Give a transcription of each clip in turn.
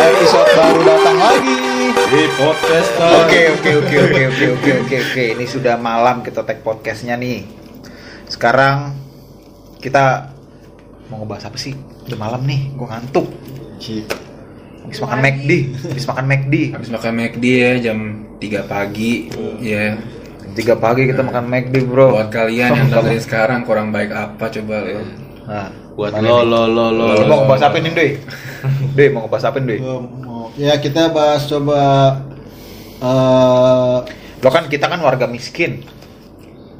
Episode baru datang lagi. Di podcast Oke oke oke oke oke oke oke oke. Ini sudah malam kita tag podcastnya nih. Sekarang kita mau ngebahas apa sih? Udah malam nih, gue ngantuk. Habis makan McD, habis makan McD. Habis makan McD ya jam 3 pagi ya. Jam Tiga pagi kita makan McD bro. Buat kalian yang dengerin sekarang kurang baik apa coba lo. Nah, buat mana lo nih? lo lo lo. Lo mau ngebahas apa nih Doi? Doi mau ngebahas apa nih Doi? Ya kita bahas coba eh Lo kan kita kan warga miskin.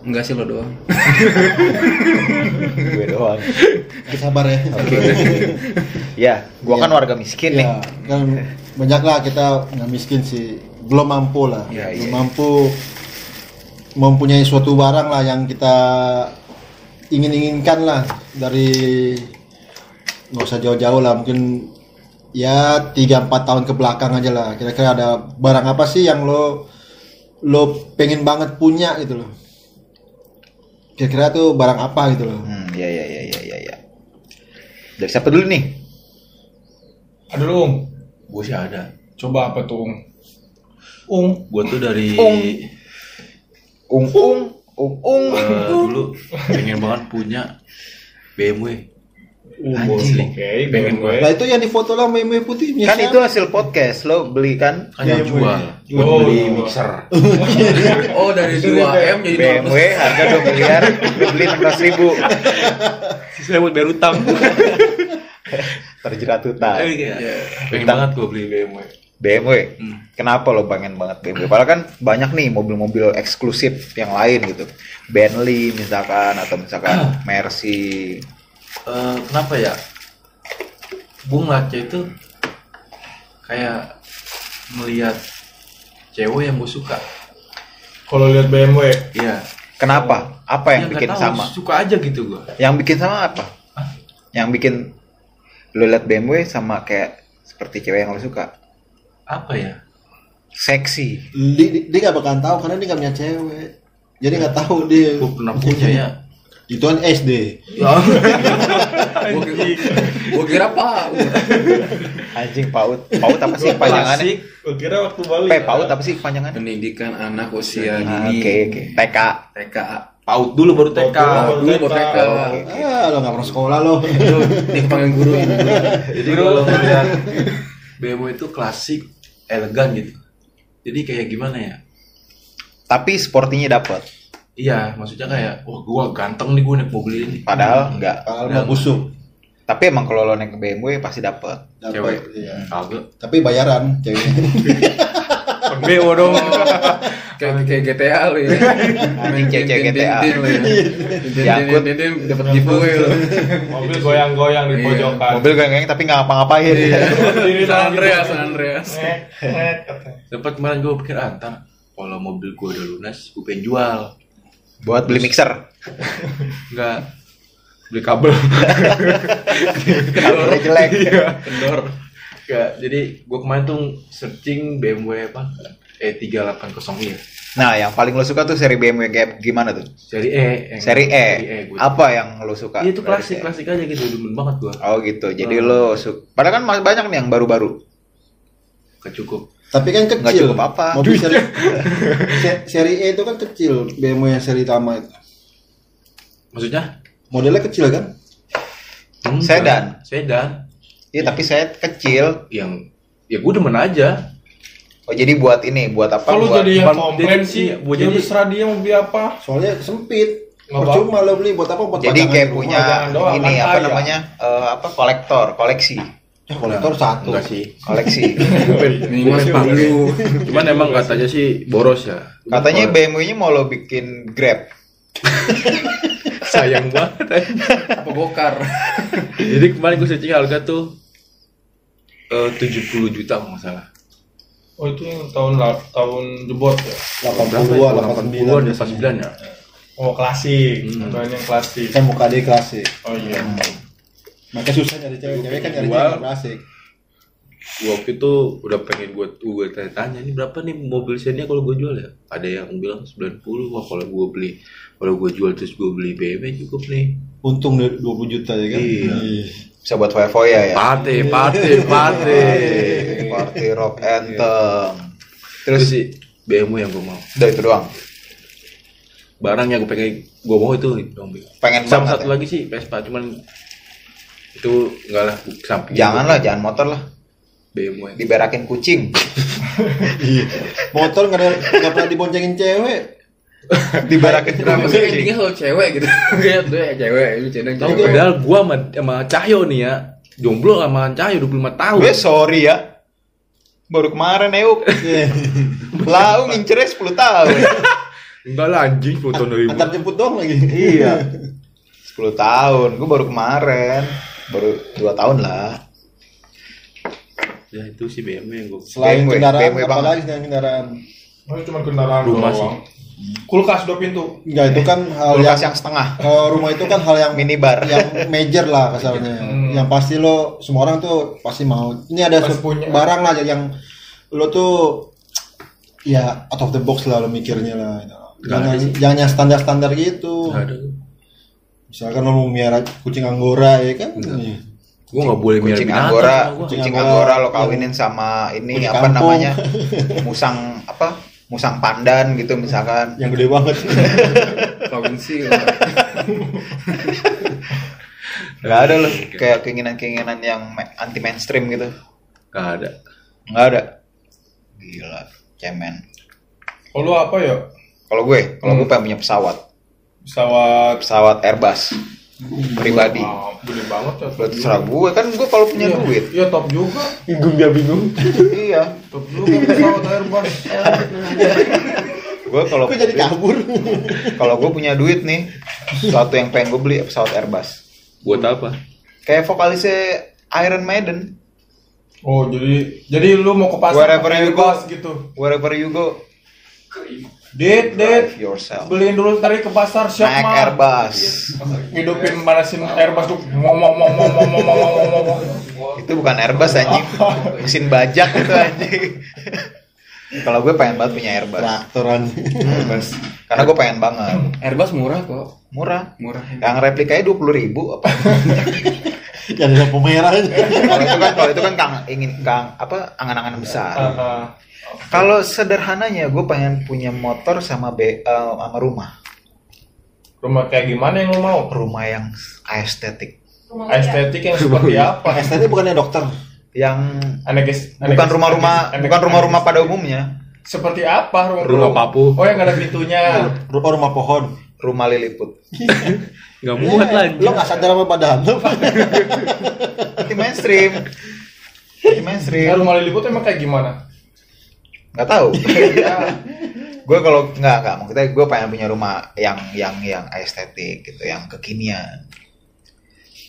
Enggak sih lo doang. Gue doang. kita sabar ya. Oke. ya, gua Iya. kan warga miskin nih. Ya, kan banyak lah kita nggak miskin sih, belum mampu lah, Iya, belum iya. mampu mempunyai suatu barang lah yang kita ingin-inginkan lah dari nggak usah jauh-jauh lah, mungkin ya 3-4 tahun ke belakang aja lah. Kira-kira ada barang apa sih yang lo lo pengen banget punya gitu loh. Kira-kira tuh barang apa gitu loh. Hmm, ya ya ya ya ya ya. Dari siapa dulu nih? Ada dong. Gue sih ada. Coba apa tuh? Ung? Ung. Gue tuh dari Ung. Ung ung ung ung. eh, dulu pengen banget punya BMW. Anjing. Oke, Pengen gue. Nah itu yang difoto lah meme putihnya. Kan itu hasil podcast lo beli kan Kan yang jual. Gue Oh. beli mixer. Oh dari 2M jadi BMW harga 2 miliar beli 16 ribu Sisanya buat bayar utang. terjerat utang. Iya. Pengen Utang. banget gue beli BMW. BMW. Hmm. Kenapa lo pengen banget BMW? Padahal kan banyak nih mobil-mobil eksklusif yang lain gitu. Bentley misalkan atau misalkan Mercy. Eh, kenapa ya? Gue ngeliatnya itu kayak melihat cewek yang gue suka. Kalau lihat BMW, Iya. Kenapa? Apa yang Ya, bikin tahu, sama? Suka aja gitu gue. Yang bikin sama apa? Yang bikin lo liat BMW sama kayak seperti cewek yang lo suka. Apa ya? Seksi. dia, dia- nggak bakalan tahu karena dia nggak punya cewek jadi nggak tahu dia Gue pernah punya ya. itu kan SD Gue kira Pak. Anjing paut. Paut apa sih panjangannya? gue kira waktu Bali. P paut apa sih panjangannya? Pendidikan anak usia Ah, dini. Oke oke. TK. TK. Paut dulu baru TK. Paut Dulu mau TK. Ah lo nggak pernah sekolah lo Nih panggil guru ini. Jadi kalau ngeliat BMW itu klasik, elegan gitu. Jadi kayak gimana ya? Tapi sportinya dapat. Iya, maksudnya kayak, wah gua ganteng nih gue naik mobil ini. Padahal enggak. kalau mau busuk Tapi emang kalau lo naik BMW pasti dapat. dapat Cewek. iya. Tapi bayaran ceweknya Beo dong. Kayak kayak GTA lo ya. Anjing cewek GTA. Ya. Tintin dapat giveaway lo. Mobil goyang-goyang di Iya. pojokan. Mobil geng tapi nggak ngapa-ngapain. Diri San. Andreas, San Andreas. Sempat kemarin gue pikir, ah ntar kalau mobil gue udah lunas, gue pengen jual. Buat beli mixer. Enggak. Beli kabel. Kabelnya jelek. Iya. Kendor. Enggak, jadi gue kemarin tuh searching BMW apa? E E380 ya. Nah, yang paling lo suka tuh seri BMW kayak gimana tuh? Seri E. yang- Seri E. gua- Apa yang lo suka? Iya itu klasik, seri E? klasik aja gitu, demen banget gua. Oh gitu. Jadi lo suka. Padahal kan masih banyak nih yang baru-baru. Gak cukup. tapi kan kecil Nggak cukup apa. mobil seri, se- seri E itu kan kecil BMW yang seri utama itu Maksudnya? modelnya kecil kan Enggak. Sedan. Sedan. Iya, tapi saya kecil. Yang ya gue demen aja. Oh, jadi buat ini, buat apa? Kalau buat jadi yang komplain jadi- sih, iya, buat jadi jadi- terserah dia mau beli apa. soalnya sempit Nggak percuma lo beli buat apa buat jadi pajangan kayak punya doang, ini apa kaya. namanya? eh, apa kolektor, koleksi. ya kolektor satu Enggak sih. Koleksi. Minimal sepatu. Cuman emang katanya sih boros ya. Katanya BMW-nya mau lo bikin Grab. sayang banget. Apa gokar? Jadi kemarin gue searching harga tuh eh 70 juta kalau nggak salah. Oh itu yang tahun la- tahun jebot ya. 80-an, 80-an, 89 89 ya. Oh klasik, Hmm. Bukan yang klasik. kan muka dia klasik Oh iya. Maka susah nyari cewek, cewek kan nyari cewek yang klasik. Gua waktu itu udah pengen buat gue tanya ini berapa nih mobil Xenia kalau gue jual ya? Ada yang bilang 90 wah kalau gue beli kalau gue jual terus gue beli BMW cukup nih. Untung deh 20 juta ya kan. Iya. Ih. Bisa buat foya-foya ya. Pate, pate, pate. Party rock anthem. Terus Terus sih BMW yang gue mau. udah itu doang. Barang yang gue pengen gue mau itu dong. Pengen Sama satu ya? lagi sih Vespa, cuman itu enggak lah samping. Janganlah, jangan motor lah. BMW. Diberakin kucing. Iya. Motor nggak pernah diboncengin cewek. Diberakin Kenapa sih endingnya selalu cewek gitu? Kayak tuh ya cewek, ini cewek Tahu padahal gua sama, sama Cahyo nih ya, jomblo sama Cahyo 25 tahun. Gue sorry ya. Baru kemarin Euk. Lau ngincernya 10 tahun. Enggak lah anjing 10 tahun dari Antar jemput doang lagi. iya. 10 tahun. Gue baru kemarin. Baru 2 tahun lah. Ya itu sih BMW yang gue Selain BMW, kendaraan, BMW apa lagi selain kendaraan? Oh, cuma kendaraan Rumah doang. Kulkas dua pintu. Enggak, itu kan hal yang, Kulkas yang setengah. eh, rumah itu kan hal yang Minibar. yang major lah kasarnya. Hmm. Yang pasti lo semua orang tuh pasti mau. Ini ada punya. barang lah yang lo tuh ya out of the box lah lo mikirnya lah. Jangan, jangan yang standar-standar gitu. Nggak ada. Misalkan lo mau miara kucing anggora ya kan. Iya. Gue nggak boleh miara Kucing anggora, kucing Kucing anggora anggora. lo kawinin sama ini Kucing apa kampung. namanya? Musang apa? Musang pandan gitu misalkan. Yang gede banget. Kawin sih. Gak ada loh kayak keinginan-keinginan yang anti mainstream gitu. Nggak ada. Nggak ada. Gila, cemen. Kalau apa ya? Kalau gue, kalau gue pengen punya pesawat, Pesawat pesawat Airbus pribadi. Gede banget ya. Terserah gue kan gue kalau punya Iya. duit. Iya top juga. Bingung dia bingung. iya. Top juga pesawat Airbus. Gue kalau jadi kabur? kalau gue punya duit nih, suatu yang pengen gue beli pesawat Airbus. Buat apa? Kayak vokalisnya Iron Maiden. Oh jadi jadi lu mau ke pasar Wherever you go. Gitu. Wherever you go, Dit, dit. yourself. Beliin dulu tadi ke pasar siap Naik mah. Airbus. Hidupin manasin Airbus tuh. Ngomong ngomong ngomong ngomong ngomong ngomong. Itu bukan Airbus anjing. Mesin bajak itu anjing. kalau gue pengen banget punya Airbus. Traktoran. Airbus. Karena gue pengen banget. Airbus murah kok. Murah. Murah. Yang replikanya dua puluh ribu apa? yang ada pemerahnya. kalau itu kan kalau itu kan kang ingin kang apa angan-angan besar. Kalau sederhananya gue pengen punya motor sama be, eh, sama rumah. Rumah kayak gimana yang lu mau? Rumah yang estetik. Estetik yang seperti apa? STT bukannya dokter. Yang Anekes, bukan anekes- rumah-rumah bukan rumah-rumah pada umumnya. Seperti apa rumah Rumah papu. Oh yang ada pintunya. Ru- Oh, rumah pohon. Rumah Lilliput. Nggak muat lah anjing. Lo nggak sadar apa badan lo? Itu mainstream. Ya, mainstream. rumah Lilliput emang kayak gimana? Nggak tahu gue kalau nggak nggak maksudnya gue pengen punya rumah yang yang yang estetik gitu yang kekinian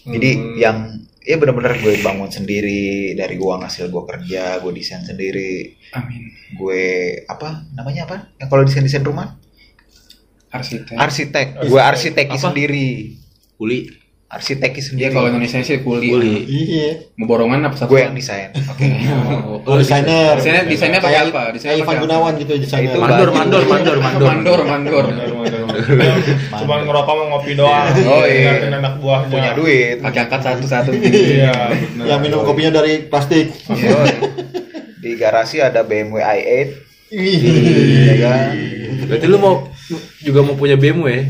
jadi Hmm. yang ya bener-bener gue bangun sendiri dari uang hasil gue kerja gue desain sendiri Amin. gue apa namanya apa yang kalau desain desain rumah Arsitek. arsitek gue arsiteki Apa? sendiri Kuli. Arsiteki Dia sendiri kalau Indonesia sih kuli. Kuli. Iya. Mau borongan apa satu? gue yang desain Oh, desainer. Desainnya desainnya pakai apa? Desainnya Ivan? Gunawan gitu desainer. Itu Mandor, mandor, mandor, mandor. Mandor, mandor. Cuma ngerokok mau ngopi doang. Oh, iya. Anak buahnya. punya duit Pakai angkat satu-satu. Iya. Yang minum kopinya dari plastik. Yoi. di garasi ada BMW i8 Ih. ya kan Berarti lu mau juga mau punya BMW?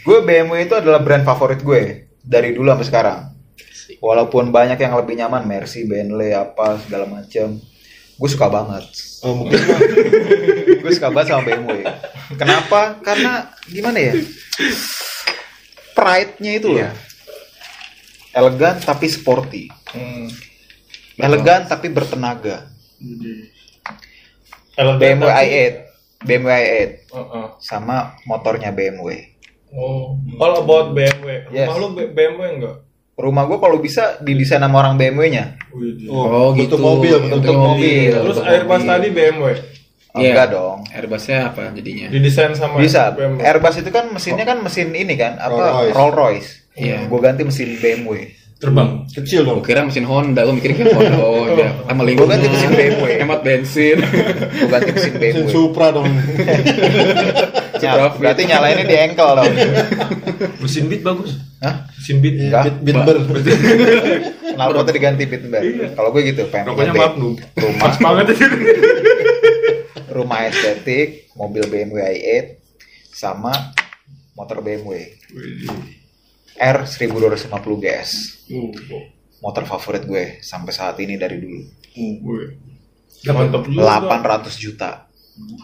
Gue BMW itu adalah brand favorit gue dari dulu sampai sekarang. Walaupun banyak yang lebih nyaman Mercy, Bentley apa segala macam gue suka banget. Oh, mungkin. Gue suka banget sama BMW kenapa? Karena gimana ya? Pride-nya itu loh. Iya. elegan tapi sporty. Hmm. elegan tapi bertenaga. Elegan BMW tapi- i8 BMW i8 Heeh. sama motornya BMW Oh, all about BMW. Yes. Rumah lu BMW enggak? rumah gue kalau bisa didesain sama orang BMW-nya Oh, gitu. Bentuk mobil, bentuk Bentuk mobil. Terus Bentuk Airbus mobil. tadi BMW. Iya. enggak dong Airbusnya apa jadinya? Didesain sama bisa BMW. Airbus itu kan mesinnya kan mesin ini kan apa Rolls Royce. Rolls Royce Iya. gue ganti mesin BMW Terbang. Kecil dong. Kira mesin Honda, gue mikir kayak Honda, oh dia sama lingkungan. ganti mesin BMW. Hemat bensin. Gue ganti mesin BMW. Mesin Supra dong. Nyala- berarti nyalainnya di engkel dong. Mesin beat bagus. Hah? Mesin beat. Enggak. Bit bitber. Knalpotnya diganti Bittenberg. Kalau gue gitu, pengen Rokoknya Magnum. rumah, banget rumah estetik, mobil BMW i8, sama motor BMW R 1250 GS. Motor favorit gue sampai saat ini dari dulu. Mantep juga. 800 juta.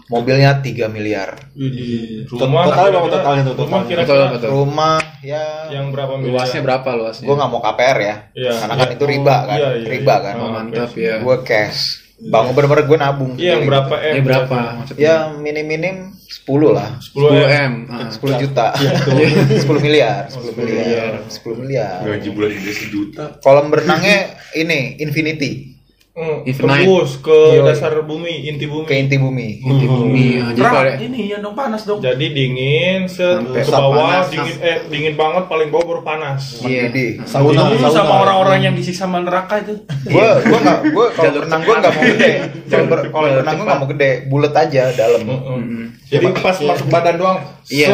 Mobilnya 3 miliar. Rumah Total berapa totalnya tuh, Rumah Betul, betul. Rumah ya yang berapa miliar? Luasnya berapa luasnya? gue nggak mau KPR ya. Iya, Karena iya. kan itu riba kan. Iya, iya, riba iya. kan. Oh, mantap ya. Gue cash. Bangun bener-bener gue nabung. Iya, yang berapa M? Ya berapa maksudnya? Ya minim-minim 10 lah. 10 10 M. M. Ah. 10 juta. 10 miliar, 10 miliar, 10 miliar. Gaji bulan ini sejuta. Kolam berenangnya ini Infinity Hmm, tembus ke Yo. dasar bumi, inti bumi. ke inti bumi. Inti bumi. ah, Jadi kalau ini ya dong panas dong. Jadi dingin, set ke bawah panas. dingin eh dingin banget paling bawah baru panas. Iya. Jadi Sauna, sauna. sama orang-orang yang disiksa sama neraka itu. gue gue nggak gue kalau Jalur berenang gue nggak mau gede. Kalau ber- kalau Jalur berenang gue cepat. nggak mau gede, bulat aja dalam. Heeh. Mm-mm. Jadi pas masuk badan doang. Iya.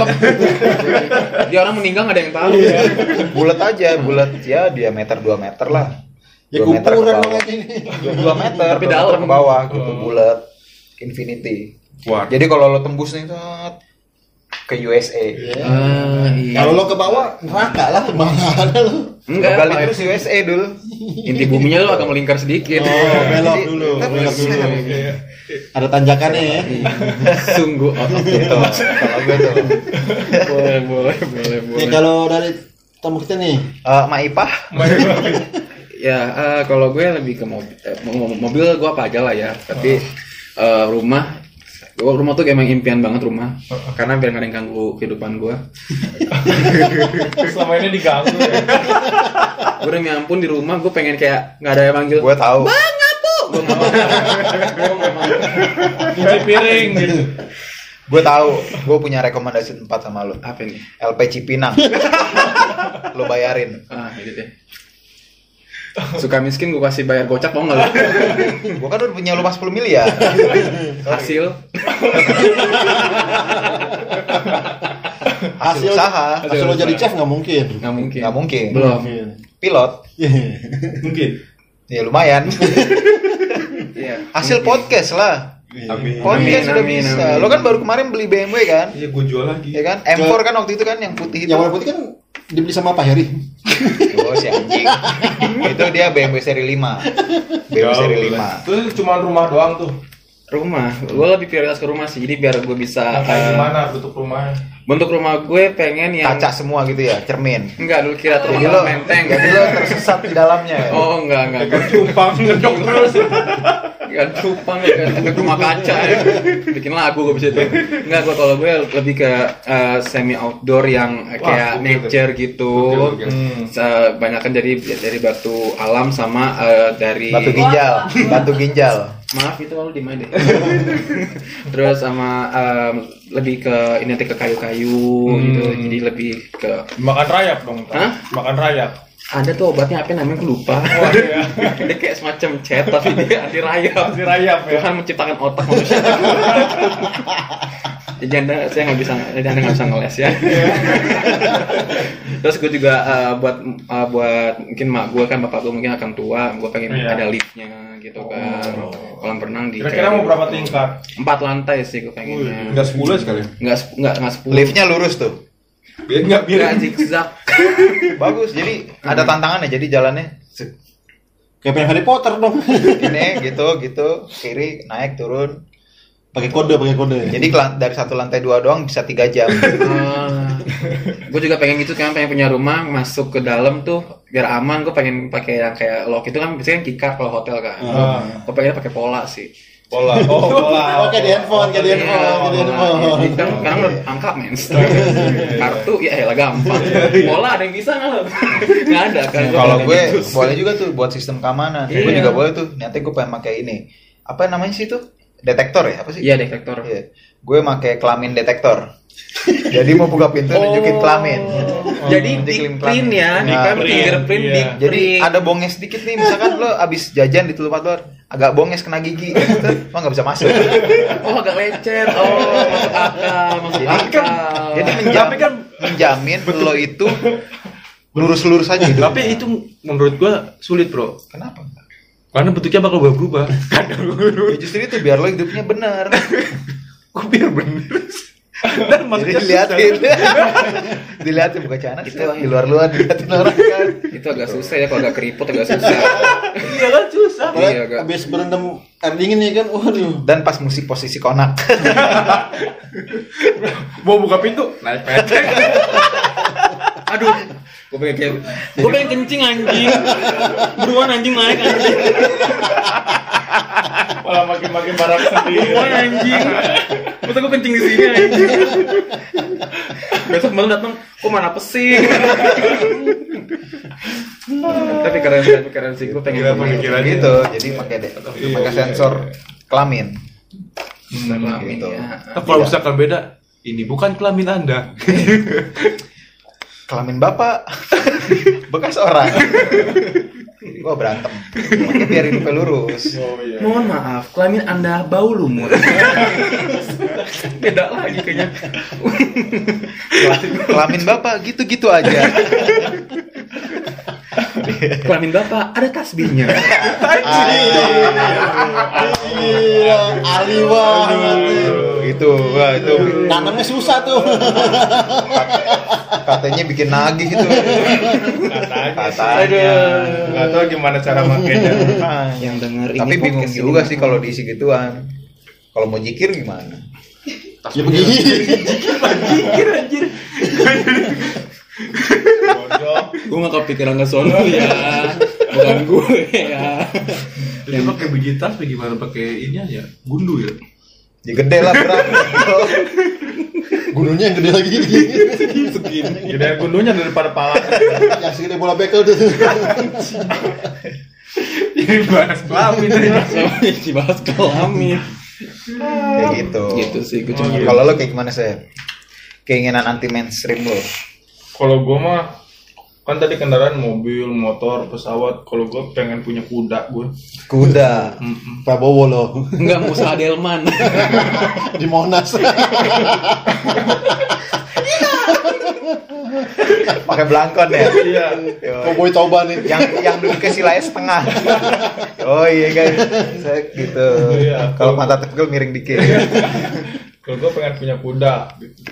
Dia orang meninggal nggak ada yang tahu. Bulat aja, bulat ya diameter 2 meter lah. Ya 2 meter ke bawah. 2 meter, Tapi 2 meter dalam. ke bawah gitu, bulat. Infinity. Wah. Jadi kalau lo tembus nih set, ke USA. Ah, iya. Kalau lo ke bawah neraka lah mana lo. Enggak, Kali Pak. terus USA dulu. inti buminya lu agak melingkar sedikit. Oh, belok dulu, belok dulu. Ada tanjakannya ya. Sungguh out of Gitu. Kalau gue tuh. boleh, boleh, boleh, boleh. kalau dari tamu kita nih, Eh, Maipah, Ya, eh, kalau gue lebih ke mobil, eh, mo- mo- mobil gue apa aja lah ya. Tapi eh, rumah, gue rumah tuh emang impian banget rumah. Karena biar nggak ganggu kehidupan gue. Selama ini diganggu ya. Gue demi ampun di rumah gue pengen kayak nggak ada yang manggil. gue tahu. Gue nggak mau. Gue nggak mau. Cuci piring gitu. Gue tahu. Gue punya rekomendasi tempat sama lo. Apa nih? LP Cipinang. lo bayarin. Ah, itu deh. Suka miskin gue kasih bayar gocap mau nggak lo? Gue kan udah punya rumah 10 miliar. Hasil. Hasil usaha. hasil lo jadi chef nggak mungkin. Nggak mungkin. Nggak mungkin. Belum. Pilot. Mungkin. Ya lumayan. Iya. Hasil podcast lah. Amin. Podcast Amin, udah amin, bisa. amin. Lo kan baru kemarin beli BMW kan? Iya, gue jual lagi. Ya kan? M4 kan waktu itu kan yang putih itu. Yang warna putih kan dibeli sama Pak Heri. Oh si anjing. itu dia BMW seri 5. BMW seri 5. Itu cuma rumah doang tuh. Rumah, gue lebih prioritas ke rumah sih. Jadi biar gue bisa Nah, kayak eh, gimana bentuk rumahnya? Bentuk rumah gue pengen yang Kaca semua gitu ya, cermin. Enggak dulu kira Jadi rumah lo, menteng. jadi lo tersesat di dalamnya ya. Oh enggak enggak. Kayak cumpang ngedok terus. Enggak cupang efek rumah kaca ya. Bikin lagu gue bisa itu. Enggak gue kalau gue lebih ke eh, semi outdoor yang Wah, kayak oke, nature gitu. Oke, oke. Hmm. Banyak kan dari dari batu alam sama eh, dari Batu ginjal, batu ginjal. maaf itu lalu di mana deh terus sama em, lebih ke ini nanti ke kayu-kayu gitu jadi lebih ke Makan rayap dong. Hah? Makan rayap. ada tuh obatnya apa namanya gue lupa Oh iya. dia kayak semacam cat tapi dia anti rayap Anti rayap ya. Tuhan menciptakan otak manusia jadi anda saya nggak bisa jadi anda nggak bisa ngeles ya terus gue juga eh, buat eh, buat mungkin mak gue kan bapak gue mungkin akan tua gue pengen Iya. ada liftnya gitu kan kolam renang di Kira-kira mau berapa tingkat? empat lantai sih gue pengennya Enggak sepuluh sekali. nggak sep- nggak nggak sepuluh Liftnya lurus tuh. Biar enggak biar nggak zigzag Bagus. Jadi ada tantangannya. Jadi jalannya Kayak pengen Harry Potter dong. ini gitu gitu kiri naik turun. Pakai kode, pakai kode. Jadi dari satu lantai dua doang bisa tiga jam. gue juga pengen gitu kan pengen punya rumah masuk ke dalam tuh biar aman gue pengen pakai yang kayak lock itu kan biasanya kan keycard kalau hotel kan Ah. gue pengen pakai pola sih Pola. Oh, pola. Oke di handphone, kayak di Iya, handphone, kayak di pola. handphone. Kan sekarang udah angka men kartu ya elah gampang pola ada yang bisa nggak nggak ada kan Gua Kalau gue boleh juga tuh buat sistem keamanan. Gue Iya. juga boleh tuh. Nanti gue pengen pakai ini. Apa namanya sih itu? Detektor ya? Apa sih? iya detektor Iya. Gue pakai kelamin detektor. Jadi mau buka pintu nunjukin kelamin. Jadi Di print ya, di Nah, kan fingerprint iya. di Jadi ada bongnya sedikit nih, misalkan lo abis jajan di tempat lo agak bonges kena gigi, gitu, lo nggak bisa masuk. Oh agak lecet. Oh masuk akal, masuk Jadi kan, akal. jadi menjamin, kan menjamin lo itu lurus-lurus aja hidup. Tapi itu menurut gua sulit bro. kenapa? Karena bentuknya bakal berubah. Ya justru itu biar lo hidupnya benar. Kok biar bener? Dan Jadi dilihatin, dilihatin bukan canas itu di luar-luar dilihatin orang kan. itu agak susah ya kalau agak keriput agak susah. Iya kan susah. Iya, Iya, agak. habis berendam air dingin nih kan, waduh. Dan pas musik posisi konak. Mau buka pintu, naik pecek. Aduh, gue pengen kayak, gue pengen kencing anjing. Buruan anjing naik anjing. Malah makin-makin barang sendiri. Buruan anjing. Masa gue kencing di sini anjing. Besok malam datang, kok mana pesing? tapi keren sih, tapi keren sih. Gue pengen pemikiran. gitu. Jadi pakai deh, pakai sensor kelamin. kelamin gitu. ya. Nah, kalau misalkan beda, ini bukan kelamin anda. Kelamin bapak bekas orang. Gua berantem. Makanya biar hidupnya lurus. Oh iya. Mohon maaf, kelamin Anda bau lumut. Beda lagi kayaknya. Kelamin bapak gitu-gitu aja. Kelamin Bapak ada tasbihnya. Ali banget. itu, wah itu Nanamnya susah tuh. katanya bikin nagih gitu. Katanya. Katanya. Nggak tahu gimana cara makainya. Yang denger ini Tapi bingung juga sih kalau diisi gituan. Kalau mau jikir gimana? Ya begini. Bodoh. Gue gak kepikiran ke sono ya. Bukan gue ya. Itu pakai biji tas, bagaimana pakai ini ya? Gundu ya? Ya gede lah berapa? Gunungnya yang gede lagi. Gede gundunya daripada pala. yang segede bola bekel tuh. Ini bahas kelamin si bahas kelamin. Kayak gitu. Gitu sih, gue cuma Kalau lo kayak gimana sih? Keinginan anti mainstream lo? Kalau gua mah kan tadi kendaraan mobil, motor, pesawat. Kalau gua pengen punya kuda gue. Kuda. Prabowo loh. Enggak mau usaha Delman. Di Monas. Pakai belangkon ya? Iya. Cowboy Toba nih. yang yang duduknya silanya setengah. Oh iya guys, Saya gitu. Iya. Kalau mata tepegel miring dikit. Kalau gua pengen punya kuda.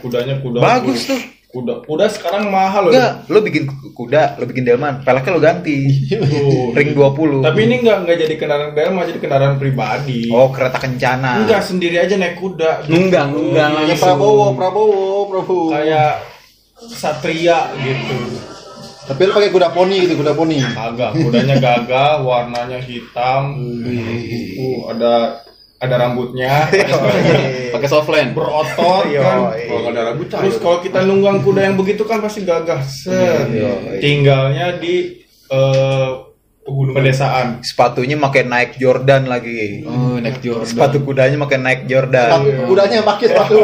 Kudanya kuda. Bagus tuh. Kuda. Kuda sekarang mahal loh. Enggak, lo bikin kuda, lo bikin delman, peleknya lo ganti. Tuh. Ring 20. Tapi ini enggak enggak jadi kendaraan delman, jadi kendaraan pribadi. Oh, kereta kencana. Enggak sendiri aja naik kuda. Nunggang, nunggang Ya langsung. Prabowo, Prabowo, Prabowo. Kayak satria gitu. Tapi lu pakai kuda poni gitu, kuda poni. Agak kudanya gagah, warnanya hitam. Uh, ada ada rambutnya, Pakai softland. berotot kan. iya. Kalau ada rambut, terus kalau kita nunggang kuda yang begitu kan pasti gagah. Set. Iya, iya. Tinggalnya di eh, pedesaan. Sepatunya pakai Nike Jordan lagi. Oh, naik Jordan. Sepatu kudanya pakai Nike Jordan. Sepatu kudanya pakai sepatu.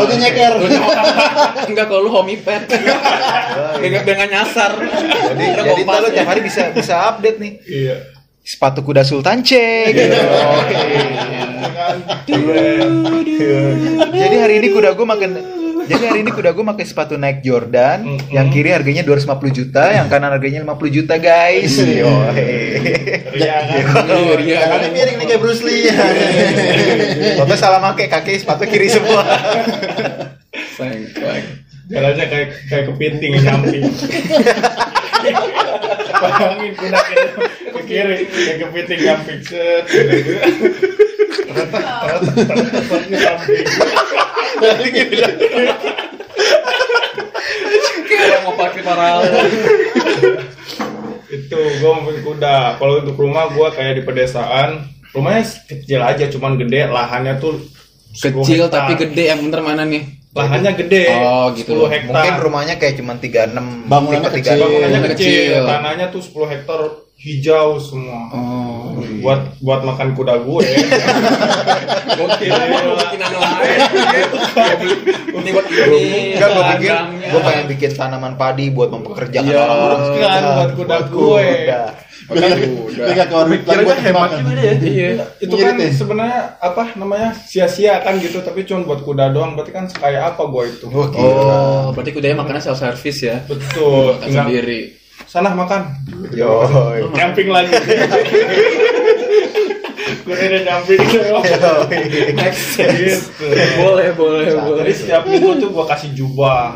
Lo tuh nyeker. Enggak kalau lu homipet. Biar nggak nyasar. Jadi jadi lo tiap hari bisa bisa update nih. Iya. Sepatu kuda Sultan C gitu. Jadi hari ini kuda gue makan jadi hari ini kuda gue pakai sepatu Nike Jordan, yang kiri harganya 250 juta, yang kanan harganya 50 juta guys. Yo, Iya kan? Iya, iya. Tangannya miring nih kayak Bruce Lee. Bapak salah pakai kaki sepatu kiri semua. Jalannya kayak kayak kepiting nyamping. Bayangin kuda kayak ke kiri kayak kepiting set. Kayak mau pakai. Itu gua mau kuda. Kalau untuk rumah gua kayak di pedesaan, rumahnya kecil aja cuman gede, lahannya tuh 10 Kecil hektar. tapi gede yang bener mana nih? Lahannya gede. Oh, gitu. 10 hektar. Mungkin rumahnya kayak cuma 36 Bangunannya tipe kecil. 36. Bangunannya Bangunannya kecil, kecil. tanahnya tuh 10 hektar hijau semua. Oh. Buat buat makan kuda gue. Oke, mau bikin yang lain. Ini buat ini. Enggak, gue pikir gue pengen bikin tanaman padi buat mempekerjakan Iya, orang-orang. kan, buat kuda gue. Kuda. Mereka ke orbit lagi buat hemat juga ya. Iya. Itu kan Ngirit ya? sebenarnya apa namanya sia-sia kan gitu, tapi cuma buat kuda doang. Berarti kan kayak apa gue itu? Gila. Oh, berarti kudanya makannya self service ya. Betul. Sendiri. Sana makan. Yoi. Camping lagi. gue udah camping gitu. Boleh, boleh, boleh. Jadi setiap minggu tuh gue kasih jubah.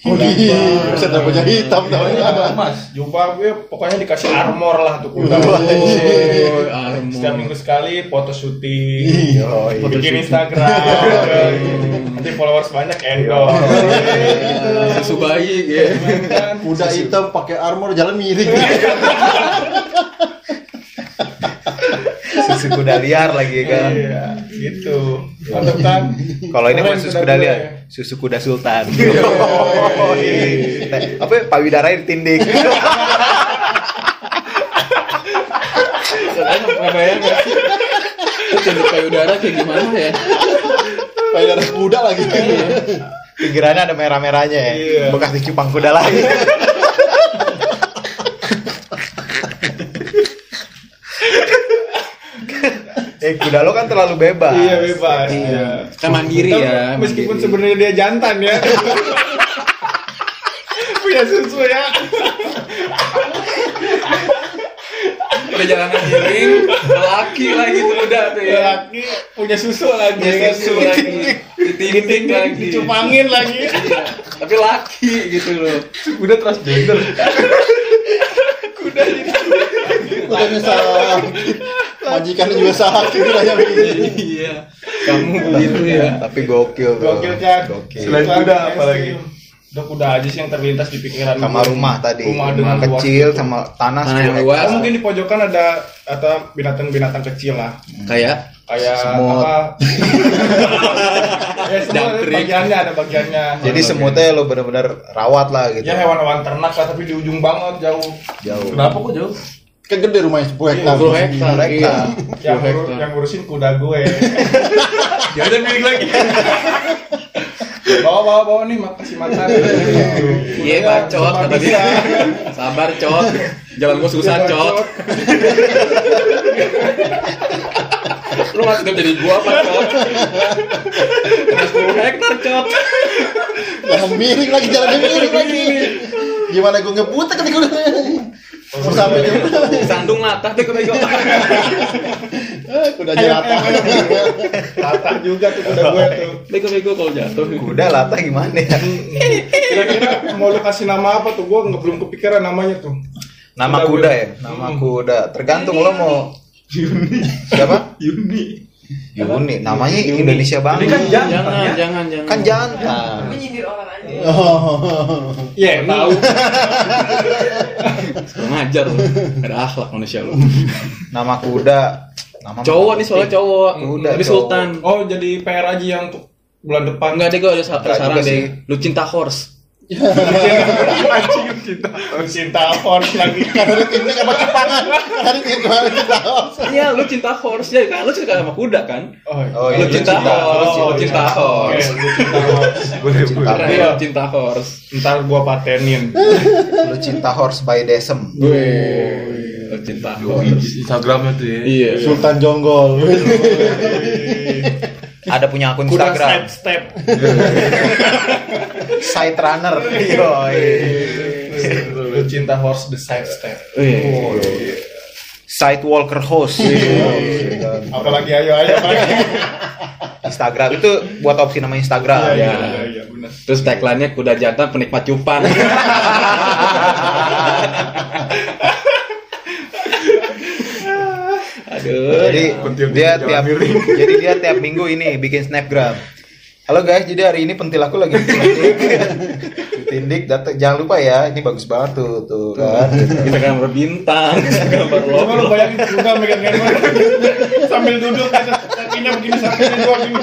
Oh iya, bisa rambutnya hitam namanya. Mas, jubah gue pokoknya dikasih armor lah tuh kuda. Oh, armor. Setiap minggu sekali foto syuting, bikin Instagram, nanti followers banyak endorse. Iya, Susu bayi ya. Kan? Kuda hitam pakai armor jalan miring. Susu kuda liar lagi kan. Iya, gitu. Mantap kan? Kalau ini mah susu kuda kuda liar, susu kuda sultan. Yoi. Teh, Apa ya, payudaranya ditindik. Katanya nggak bayang sih? Tunduk payudara kayak gimana ya? Kayak darah kuda lagi. Pinggirannya ada merah-merahnya ya. Iya. Bekas dicupang kuda lagi. Eh kuda lo kan terlalu bebas. Iya bebas. Iya. Kan mandiri Tapi ya. Meskipun mandiri. sebenarnya dia jantan ya. Punya susu ya. udah jalanan miring, laki lagi tuh udah tuh ya. Laki punya susu lagi. Punya susu lagi, ditindik lagi, Dicupangin lagi. Iya. Tapi laki gitu loh. Udah transgender. Kudanya sakit. Majikannya juga sakit begini. Iya. Kamu begitu ya. Tapi gokil. Gokil kan? Gokil. Selain kuda apa lagi? Udah kuda aja sih yang terlintas di pikiran Sama rumah tadi. Rumah dengan kecil gitu. sama tanah, Tanah yang 10 luas. Oh, mungkin di pojokan ada atau binatang-binatang kecil lah. Kayak Kayak Semut. apa? ya semua ada bagiannya ada bagiannya. Jadi semutnya lo bener-bener rawat lah gitu. Ya hewan-hewan ternak lah tapi di ujung banget jauh. Jauh. Kenapa kok jauh? Kan gede rumahnya 10 hektar. 10 hektar. Iya. Yang, 10 nguru- hektar. yang ngurusin kuda gue. Gak ada milik lagi. bawa bawa bawa nih makasih makan. Iya, bacot kata dia. Sabar, cot. Jalan gua susah, cot. Lu sudah jadi gua apa, cot? Udah 10 hektar, cot. Jangan miring lagi, jalannya miring lagi. Gimana gue ngebut kan gue Juga. Sandung latah deh bego. Kuda jelata. Latah juga tuh kuda gue tuh. Bego-bego kalau jatuh. Kuda latah gimana ya? Kira-kira mau lu kasih nama apa tuh? Gue nggak belum kepikiran namanya tuh. Nama Kuda kuda gue. ya? Nama kuda. Tergantung lo mau siapa? Yuni. Yuni. Namanya Indonesia banget. Ini kan jantan Jangan, ya? jangan, jangan. Kan jantan. menyindir orang aja Oh. Iya tahu. Kurang ngajar lu. Ada akhlak manusia lu. Nama kuda. Nama Cowok nih soalnya cowok. Udah, Tapi cowok. Sultan. Oh jadi PR aja yang bulan depan. Enggak deh gue ada sa- Enggak saran deh. Lu cinta horse. Cinta. Cinta horse lagi. Dari ini apa Jepangan? Dari ini apa kita Iya, lu cinta horse ya kan? Lu suka sama kuda kan? Oh, Oh, Lu iya, cinta horse, lu cinta iya. horse. Lu cinta horse. Gue cinta Iya. lu cinta horse. Ntar gua patenin. Lu cinta horse by Desem. Lu cinta horse. Instagramnya tuh ya. Iya. Sultan Jonggol. Ada punya akun Kuda Instagram. step step. Side runner. Yoi. Lu cinta horse the side step. Wih. Side walker host. Apalagi ayo ayo apalagi. Instagram itu buat opsi nama Instagram. Iya iya iya benar. Terus tagline-nya kuda jantan penikmat cupan. Aduh. Jadi dia tiap jadi dia tiap minggu ini bikin snapgram. Halo guys, jadi hari ini pentil aku lagi Ditindik, datang jangan lupa ya, ini bagus banget tuh, tuh kan. Kita kan berbintang, gambar Coba lu logo. bayangin kuda megang handphone sambil duduk kakinya begini sampingnya dua gini.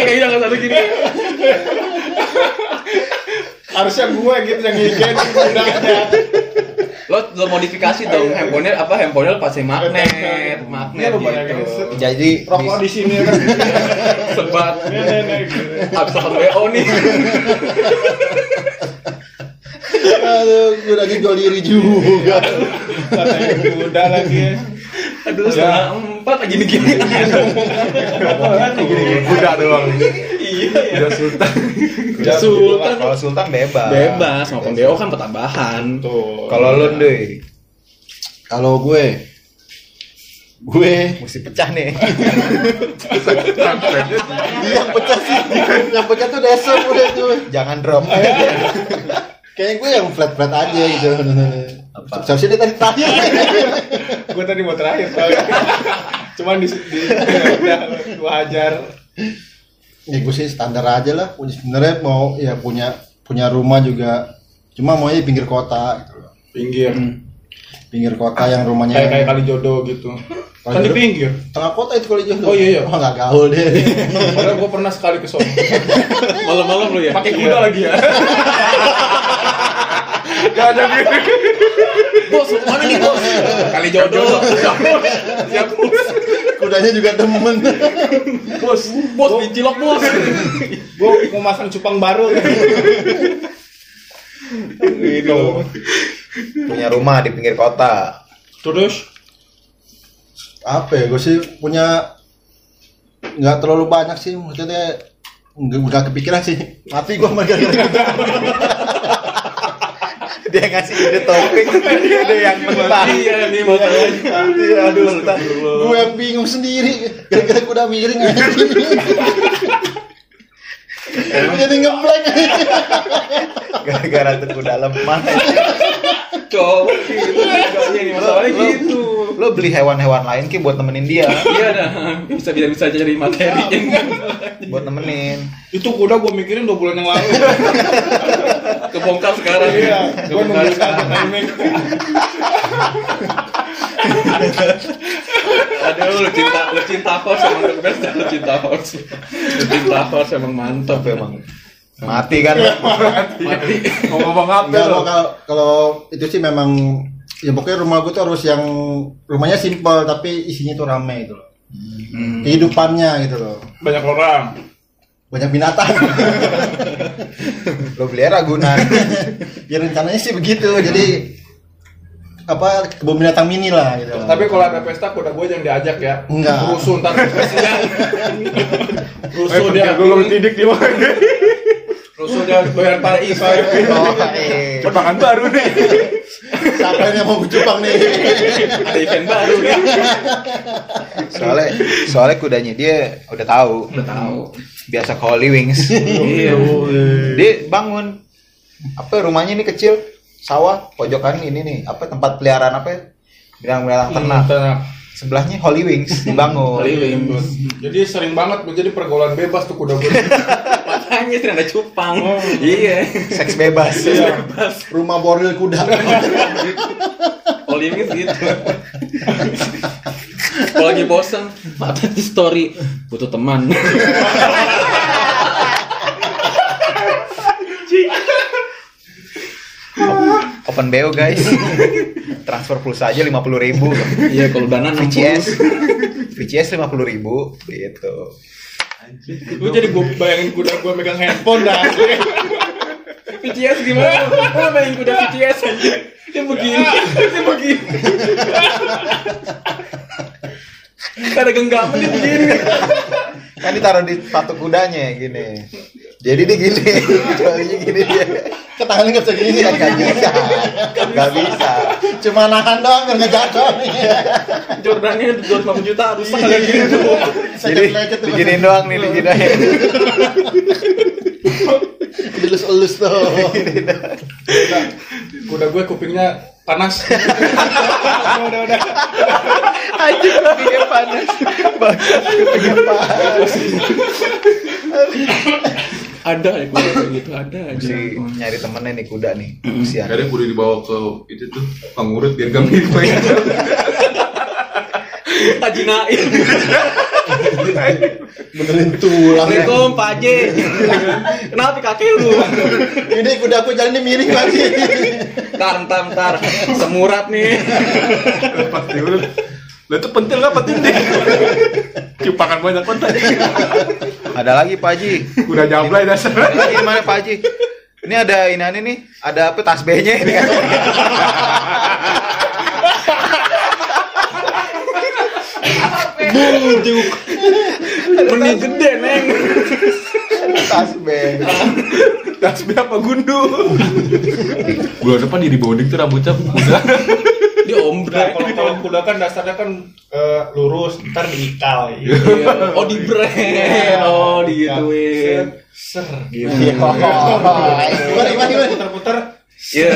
Kayaknya nggak satu gini. Harusnya gue gitu yang kuda aja. lo lo modifikasi dong handphonenya apa handphonenya lo pasang magnet Iya, magnet lu banyak gitu Jadi Rokok di sini kan. sebat telepon wo nih Aduh, gue lagi jual diri juga. Katanya kuda lagi ya. aduh setengah empat lagi nih gini kuda doang. iya Udah sultan. Ya, Sultan. Kalau Sultan bebas. bebas maupun wo kan pertambahan Tuh. Kalau lu deh, Kalau gue, gue mesti pecah nih. yang pecah sih, yang pecah tuh desem udah tuh. Jangan drop. Kayaknya gue yang flat flat aja gitu. Apa? Seharusnya dia tadi terakhir. Gue tadi mau terakhir soalnya. Cuman di, di ya udah gua hajar. ya gue sih standar aja lah. Punya sebenarnya mau ya punya punya rumah juga. Cuma maunya di pinggir kota gitu loh. Pinggir. Pinggir kota yang rumahnya Kayak kayak kali jodoh gitu. Kali Kan di pinggir. tengah kota itu kalau jodoh. Oh, iya, iya. Oh nggak gaul deh. Padahal gue pernah sekali ke sono. malam-malam lo ya Pakai kuda lagi ya. bos mana nih bos kali jodoh siap bos Kudanya juga demen. bos bos pincilok bos Gue mau masang cupang baru. Gitu. Punya rumah di pinggir kota. Terus? Apa ya gue sih punya nggak terlalu banyak sih maksudnya nggak kepikiran sih. Mati gue sama gitu. Dia ngasih ide topik, dia yang mentah. iya nih masalahnya Iya, aduh, gue yang bingung sendiri. Gara-gara kuda miring jadi ngeblank Gara-gara tuh kuda lemah. Cowok gitu. Nih masalahnya Lo- gitu. Lo beli hewan-hewan lain ki buat nemenin dia, iya dah. Bisa bisa bisa cari materi. Buat nemenin. itu kuda gue mikirin dua bulan yang lalu. kebongkar sekarang. Iya, gue kebongkar nunggu sekarang. aduh lu cinta lu cinta horse emang the best lu cinta horse. Lu cinta horse emang mantap emang Mati kan? mati Ngomong apa kalau kalau itu sih memang ya pokoknya rumah gue tuh harus yang rumahnya simple tapi isinya tuh rame gitu loh Hmm. kehidupannya gitu loh Banyak orang. banyak binatang Lo beli ragunan. ya rencananya sih begitu jadi apa kebun binatang mini lah gitu Tapi kalau ada pesta kuda gue jangan diajak ya. Enggak. Rusuh ntar kasihan. Rusuh dia. Gue belum tidik di mana. Rusuh dia bayar parkir. Oh, eh. Jepangan baru nih. siapa yang mau Jepang nih ada event baru nih Soalnya, soalnya kudanya dia udah tahu. udah tahu Biasa ke Holy Wings. iya dia bangun apa rumahnya ini kecil sawah pojokan ini nih apa tempat peliharaan apa ya bilang bilang ternak Tenang. Sebelahnya Holy Wings dibangun. Holy Wings. Jadi sering banget menjadi pergaulan bebas tuh kuda gue. makanya sering ada cupang. Iya. Seks bebas. Rumah boril kuda. Holy Wings gitu. Kalau lagi bosan mata di story butuh teman. Open BO guys transfer pulsa aja lima puluh ribu iya kalau dana 60 VCS VCS lima puluh ribu gitu Lu jadi gue bayangin kuda gue megang handphone dah. VCS gimana? Gua main kuda VCS aja. Dia begini, dia begini. Ada genggaman dia begini. kan ditaruh di patok kudanya gini jadi dia gini. Jolinya gini dia. Ke tangannya nggak bisa gini? Nggak bisa. Nggak bisa. cuma nahan doang biar nggak jatuh Jordannya 250 juta rusak kayak gitu. jadi Lecet-lecet tuh. diginiin doang nih diginiin. Dilus-elus tuh. Kuda gue kupingnya panas. udah udah. anjing kupingnya panas. Bangsat kupingnya panas Ada ya kuda kayak gitu, ada aja. si nyari temennya nih kuda nih kasihan Kadang udah dibawa ke itu tuh pengurut biar gak mirip kayak Haji Naim. benerin tulang ya. Assalamualaikum Pak Haji. Kenapa kakek lu? ini kuda aku jalannya miring lagi ntar ntar ntar semurat nih Pasti. Lah itu pentil nggak penting deh. Cipakan banyak penting. Ada lagi Pak Haji. Udah nyablay dasar. Ada lagi mana Pak Haji? Ini ada ini aneh nih, ada apa tas B-nya ini kan. mending gede neng tas B. Tas apa gundu? Bulan depan di rebounding tuh rambutnya udah. Nah, kalau kalau kuda kan dasarnya kan eh, lurus, ntar diikal. Gitu. Iya. oh di brand oh digituin Ser, Gitu. Gimana gimana gimana? puter-puter. Iya.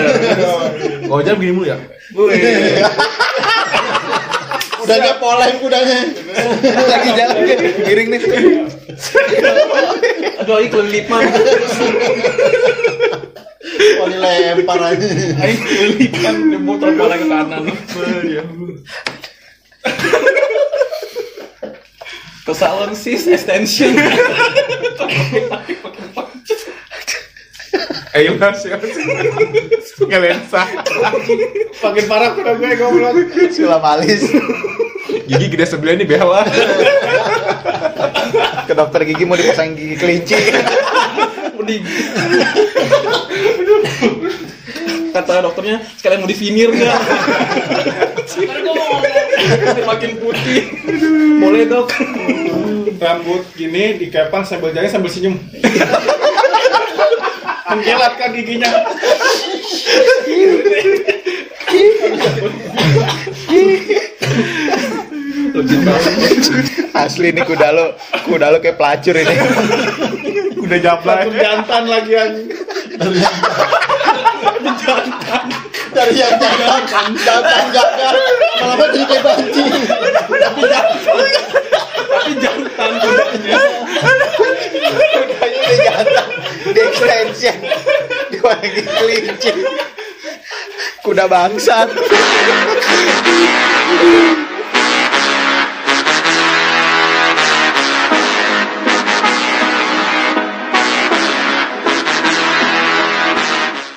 Oh jam gini mulu ya? Kudanya poleng kudanya. Lagi jalan miring nih. aduh ini kelilipan Oh dilempar aja. Aing kelilipan diputar bola ke kanan. Ke salon sis extension Ayo mas lensa. Makin parah kuda gue goblok. Sulam alis. Gigi gede sebelah ini bela. Ke dokter gigi mau dipasang gigi kelinci. mending kata dokternya sekalian mau divinir nggak makin putih boleh dok Rambut gini dikepang sambil jalan sambil senyum. Mengkilat kan giginya. Asli nih kuda lo, kuda lo kayak pelacur ini. Udah jablay. jantan lagi yang Dari yang jangan, jangan jangan. Malah jadi kayak banci. tapi jantan kudanya jantan, di extension, di gigi kelinci. Kuda bangsat.